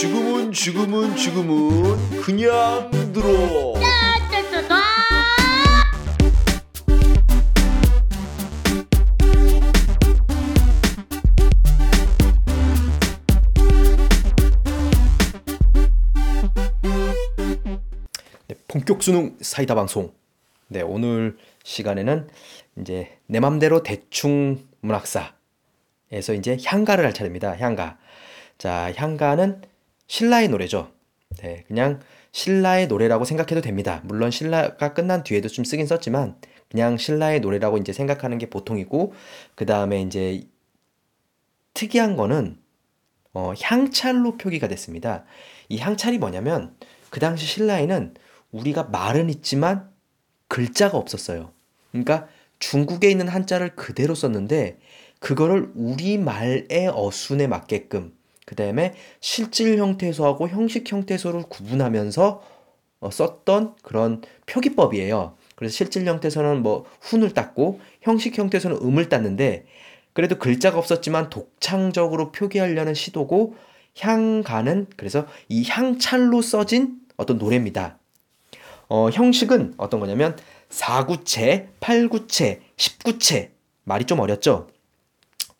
지금은 지금은 지금은 그냥 들어. 네, 본격 수능 사이다 방송. 네, 오늘 시간에는 이제 내 맘대로 대충 문학사에서 이제 향가를 할 차례입니다. 향가. 자, 향가는 신라의 노래죠. 네, 그냥 신라의 노래라고 생각해도 됩니다. 물론 신라가 끝난 뒤에도 좀 쓰긴 썼지만 그냥 신라의 노래라고 이제 생각하는 게 보통이고 그 다음에 이제 특이한 거는 어, 향찰로 표기가 됐습니다. 이 향찰이 뭐냐면 그 당시 신라에는 우리가 말은 있지만 글자가 없었어요. 그러니까 중국에 있는 한자를 그대로 썼는데 그거를 우리 말의 어순에 맞게끔 그 다음에 실질 형태소하고 형식 형태소를 구분하면서 어, 썼던 그런 표기법이에요. 그래서 실질 형태소는 뭐 훈을 땄고 형식 형태소는 음을 땄는데 그래도 글자가 없었지만 독창적으로 표기하려는 시도고 향가는 그래서 이 향찰로 써진 어떤 노래입니다. 어, 형식은 어떤 거냐면 4구체, 8구체, 10구체 말이 좀 어렵죠?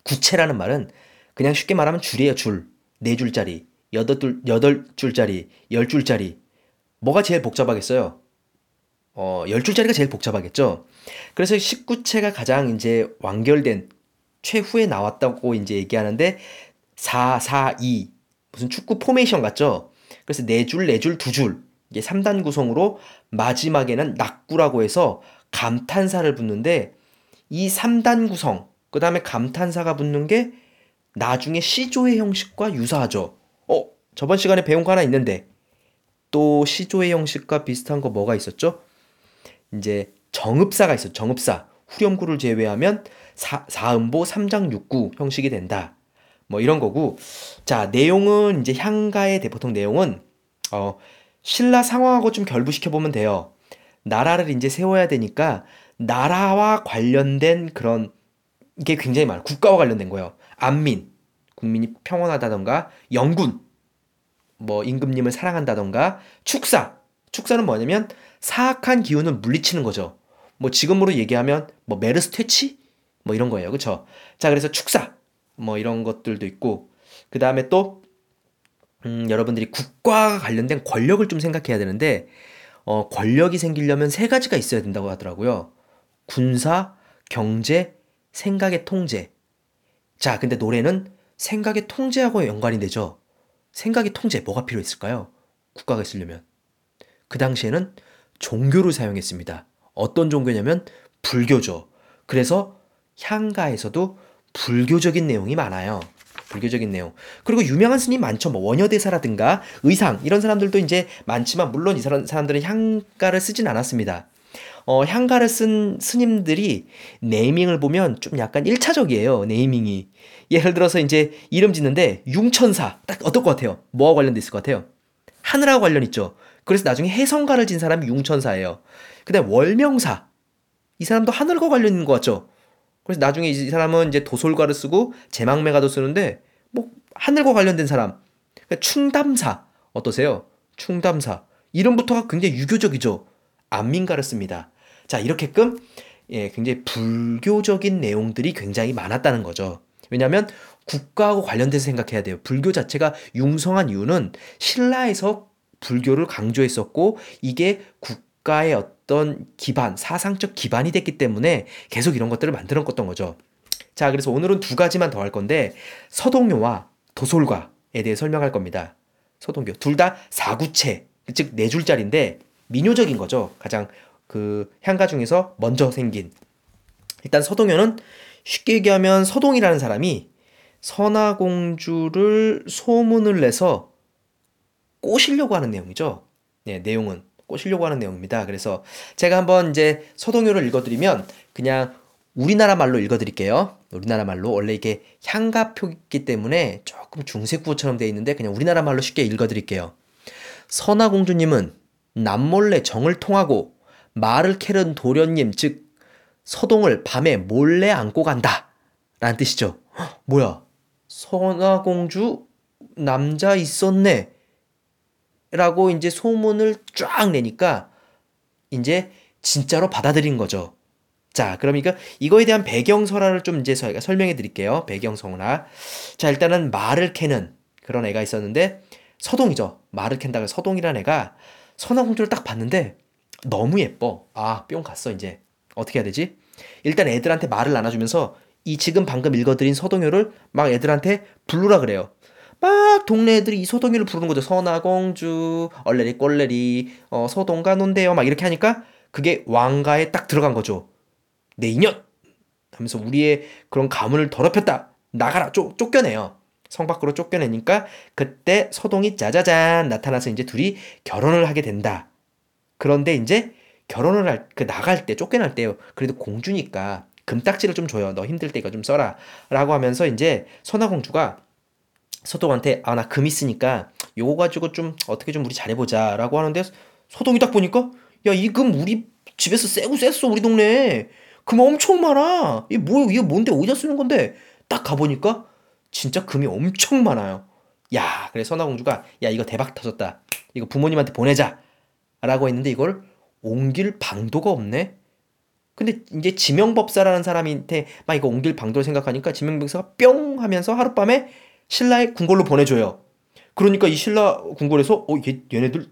구체라는 말은 그냥 쉽게 말하면 줄이에요, 줄. 네 줄짜리, 여덟, 줄, 여덟 줄짜리, 열 줄짜리. 뭐가 제일 복잡하겠어요? 어, 열 줄짜리가 제일 복잡하겠죠? 그래서 19체가 가장 이제 완결된 최후에 나왔다고 이제 얘기하는데 4, 4, 2 무슨 축구 포메이션 같죠? 그래서 네 줄, 네 줄, 두 줄. 이게 3단 구성으로 마지막에는 낙구라고 해서 감탄사를 붙는데 이 3단 구성, 그 다음에 감탄사가 붙는 게 나중에 시조의 형식과 유사하죠. 어, 저번 시간에 배운 거 하나 있는데 또 시조의 형식과 비슷한 거 뭐가 있었죠? 이제 정읍사가 있어. 정읍사. 후렴구를 제외하면 사, 사음보 3장 6구 형식이 된다. 뭐 이런 거고. 자, 내용은 이제 향가의 대보통 내용은 어 신라 상황하고 좀 결부시켜 보면 돼요. 나라를 이제 세워야 되니까 나라와 관련된 그런 게 굉장히 많아요. 국가와 관련된 거예요. 안민, 국민이 평온하다던가, 영군, 뭐 임금님을 사랑한다던가, 축사. 축사는 뭐냐면 사악한 기운을 물리치는 거죠. 뭐 지금으로 얘기하면 뭐 메르스 퇴치 뭐 이런 거예요. 그렇죠? 자, 그래서 축사 뭐 이런 것들도 있고 그다음에 또 음, 여러분들이 국가와 관련된 권력을 좀 생각해야 되는데 어, 권력이 생기려면 세 가지가 있어야 된다고 하더라고요. 군사, 경제, 생각의 통제. 자, 근데 노래는 생각의 통제하고 연관이 되죠. 생각의 통제 뭐가 필요했을까요? 국가가 있으려면. 그 당시에는 종교를 사용했습니다. 어떤 종교냐면 불교죠. 그래서 향가에서도 불교적인 내용이 많아요. 불교적인 내용. 그리고 유명한 스님 많죠. 뭐 원효대사라든가 의상 이런 사람들도 이제 많지만 물론 이 사람들은 향가를 쓰진 않았습니다. 어, 향가를 쓴 스님들이 네이밍을 보면 좀 약간 1차적이에요. 네이밍이. 예를 들어서 이제 이름 짓는데 융천사 딱 어떨 것 같아요? 뭐와 관련돼 있을 것 같아요? 하늘하고 관련 있죠. 그래서 나중에 해성가를 진 사람이 융천사예요. 그다음 월명사 이 사람도 하늘과 관련 있는 것 같죠. 그래서 나중에 이 사람은 이제 도솔가를 쓰고 제망매가도 쓰는데 뭐 하늘과 관련된 사람. 그러니까 충담사 어떠세요? 충담사 이름부터가 굉장히 유교적이죠. 안민가를 씁니다. 자 이렇게끔 예, 굉장히 불교적인 내용들이 굉장히 많았다는 거죠. 왜냐하면 국가하고 관련돼서 생각해야 돼요. 불교 자체가 융성한 이유는 신라에서 불교를 강조했었고 이게 국가의 어떤 기반, 사상적 기반이 됐기 때문에 계속 이런 것들을 만들었던 거죠. 자, 그래서 오늘은 두 가지만 더 할 건데 서동요와 도솔과에 대해 설명할 겁니다. 서동요 둘다 사구체, 즉 네 줄짜리인데 민요적인 거죠. 가장 그 향가 중에서 먼저 생긴. 일단 서동요는 쉽게 얘기하면 서동이라는 사람이 선화공주를 소문을 내서 꼬시려고 하는 내용이죠. 네, 내용은 꼬시려고 하는 내용입니다. 그래서 제가 한번 이제 서동요를 읽어드리면 그냥 우리나라 말로 읽어드릴게요. 우리나라 말로 원래 이게 향가표기 때문에 조금 중세구어처럼 되어 있는데 그냥 우리나라 말로 쉽게 읽어드릴게요. 선화공주님은 남몰래 정을 통하고 말을 캐는 도련님 즉 서동을 밤에 몰래 안고 간다 라는 뜻이죠. 헉, 뭐야 선화공주 남자 있었네. 라고 이제 소문을 쫙 내니까 이제 진짜로 받아들인 거죠. 자, 그러니까 이거에 대한 배경설화를 좀 이제 저희가 설명해 드릴게요. 배경설화. 자, 일단은 말을 캐는 그런 애가 있었는데 서동이죠. 말을 캔다고 서동이라는 애가 선화공주를 딱 봤는데 너무 예뻐. 아, 뿅 갔어, 이제. 어떻게 해야 되지? 일단 애들한테 말을 나눠주면서 이 지금 방금 읽어드린 서동요를 막 애들한테 부르라 그래요. 막 동네 애들이 이 서동요를 부르는 거죠. 선화공주, 얼레리 꼴레리, 어, 서동가 논대요. 막 이렇게 하니까 그게 왕가에 딱 들어간 거죠. 내 인연! 하면서 우리의 그런 가문을 더럽혔다. 나가라! 쫓, 쫓겨내요. 성 밖으로 쫓겨내니까 그때 서동이 짜자잔 나타나서 이제 둘이 결혼을 하게 된다. 그런데 이제 결혼을 할, 그 나갈 때, 쫓겨날 때요. 그래도 공주니까 금딱지를 좀 줘요. 너 힘들 때 이거 좀 써라. 라고 하면서 이제 선화공주가 서동한테, 아, 나 금 있으니까 요거 가지고 좀 어떻게 좀 우리 잘해보자. 라고 하는데 서동이 딱 보니까, 야, 이 금 우리 집에서 쎄고 쎄어, 우리 동네에. 금 엄청 많아. 이게 뭐, 이게 뭔데, 어디다 쓰는 건데? 딱 가보니까 진짜 금이 엄청 많아요. 야, 그래 선화공주가 야 이거 대박 터졌다. 이거 부모님한테 보내자. 라고 했는데 이걸 옮길 방도가 없네. 근데 이제 지명법사라는 사람한테 막 이거 옮길 방도를 생각하니까 지명법사가 뿅 하면서 하룻밤에 신라의 궁궐로 보내줘요. 그러니까 이 신라 궁궐에서 어 얘, 얘네들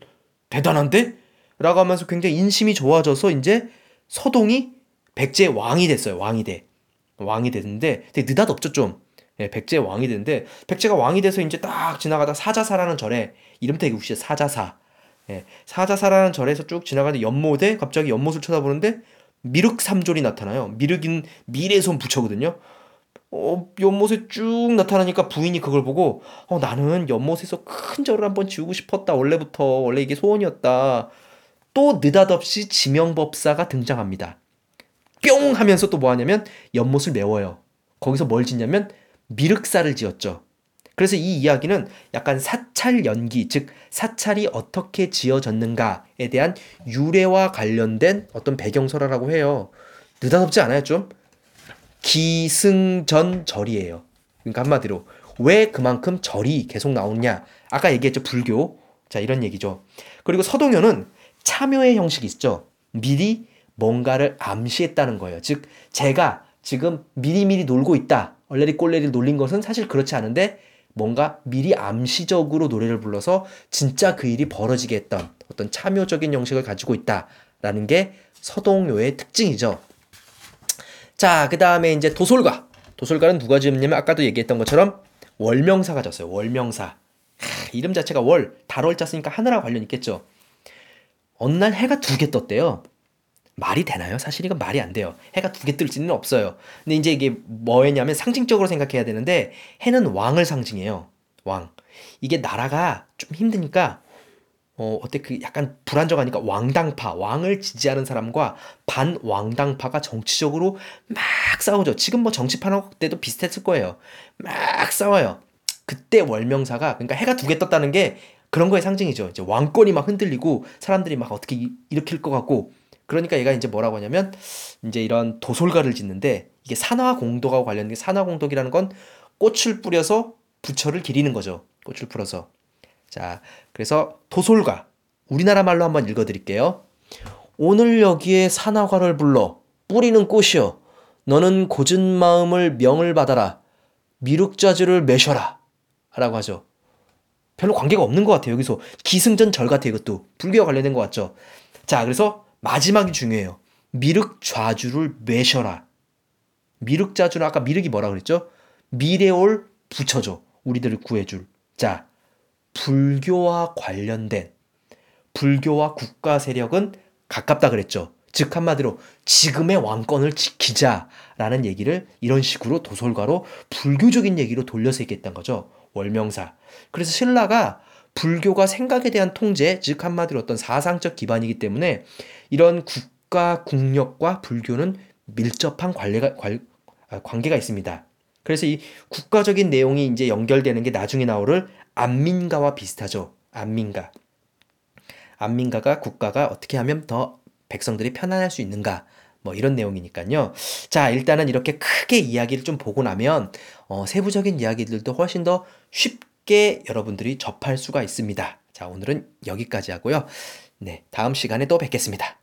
대단한데? 라고 하면서 굉장히 인심이 좋아져서 이제 서동이 백제 왕이 됐어요. 왕이 돼. 왕이 됐는데 되게 느닷없죠 좀. 예, 백제 왕이 되는데 백제가 왕이 돼서 이제 딱 지나가다 사자사라는 절에 이름 되게 웃기죠 사자사 예, 사자사라는 절에서 쭉 지나가는데 연못에 갑자기 연못을 쳐다보는데 미륵삼졸이 나타나요. 미륵인 미래손 부처거든요. 어, 연못에 쭉 나타나니까 부인이 그걸 보고 어, 나는 연못에서 큰 절을 한번 지우고 싶었다. 원래부터 원래 이게 소원이었다. 또 느닷없이 지명법사가 등장합니다. 뿅 하면서 또 뭐 하냐면 연못을 메워요. 거기서 뭘 짓냐면 미륵사를 지었죠. 그래서 이 이야기는 약간 사찰 연기, 즉 사찰이 어떻게 지어졌는가에 대한 유래와 관련된 어떤 배경설화라고 해요. 느닷없지 않아요, 좀? 기승전절이에요. 그러니까 한마디로 왜 그만큼 절이 계속 나오냐? 아까 얘기했죠, 불교. 자, 이런 얘기죠. 그리고 서동요는 참여의 형식이 있죠. 미리 뭔가를 암시했다는 거예요. 즉, 제가 지금 미리미리 놀고 있다. 얼레리 꼴레리 놀린 것은 사실 그렇지 않은데 뭔가 미리 암시적으로 노래를 불러서 진짜 그 일이 벌어지게 했던 어떤 참여적인 형식을 가지고 있다라는 게 서동요의 특징이죠. 자, 그 다음에 이제 도솔가. 도솔가는 누가 지었냐면 아까도 얘기했던 것처럼 월명사가 졌어요. 월명사. 하, 이름 자체가 월, 달월자 쓰니까 하늘과 관련 있겠죠. 어느 날 해가 두 개 떴대요. 말이 되나요? 사실 이건 말이 안 돼요. 해가 두 개 뜰지는 없어요. 근데 이제 이게 뭐였냐면 상징적으로 생각해야 되는데 해는 왕을 상징해요. 왕. 이게 나라가 좀 힘드니까 어, 어때 그 약간 불안정하니까 왕당파, 왕을 지지하는 사람과 반왕당파가 정치적으로 막 싸우죠. 지금 뭐 정치판 때도 비슷했을 거예요. 막 싸워요. 그때 월명사가 그러니까 해가 두 개 떴다는 게 그런 거의 상징이죠. 이제 왕권이 막 흔들리고 사람들이 막 어떻게 일으킬 것 같고 그러니까 얘가 이제 뭐라고 하냐면 이제 이런 도솔가를 짓는데 이게 산화 공덕하고 관련된 게 산화 공덕이라는 건 꽃을 뿌려서 부처를 기리는 거죠. 꽃을 풀어서. 자, 그래서 도솔가 우리나라 말로 한번 읽어 드릴게요. 오늘 여기에 산화과를 불러 뿌리는 꽃이여 너는 고진 마음을 명을 받아라 미륵자주를 매셔라 라고 하죠. 별로 관계가 없는 것 같아요. 여기서 기승전 절 같아요. 이것도 불교와 관련된 것 같죠. 자, 그래서 마지막이 중요해요. 미륵 좌주를 매셔라. 미륵 좌주는 아까 미륵이 뭐라 그랬죠? 미래올 붙여줘. 우리들을 구해줄. 자, 불교와 관련된 불교와 국가 세력은 가깝다 그랬죠. 즉 한마디로 지금의 왕권을 지키자라는 얘기를 이런 식으로 도솔가로 불교적인 얘기로 돌려서 얘기했던 거죠. 월명사. 그래서 신라가 불교가 생각에 대한 통제, 즉 한마디로 어떤 사상적 기반이기 때문에 이런 국가 국력과 불교는 밀접한 관계가, 아, 관계가 있습니다. 그래서 이 국가적인 내용이 이제 연결되는 게 나중에 나오를 안민가와 비슷하죠. 안민가. 안민가가 국가가 어떻게 하면 더 백성들이 편안할 수 있는가. 뭐 이런 내용이니까요. 자, 일단은 이렇게 크게 이야기를 좀 보고 나면 어, 세부적인 이야기들도 훨씬 더 쉽, 쉽게 여러분들이 접할 수가 있습니다. 자, 오늘은 여기까지 하고요. 네, 다음 시간에 또 뵙겠습니다.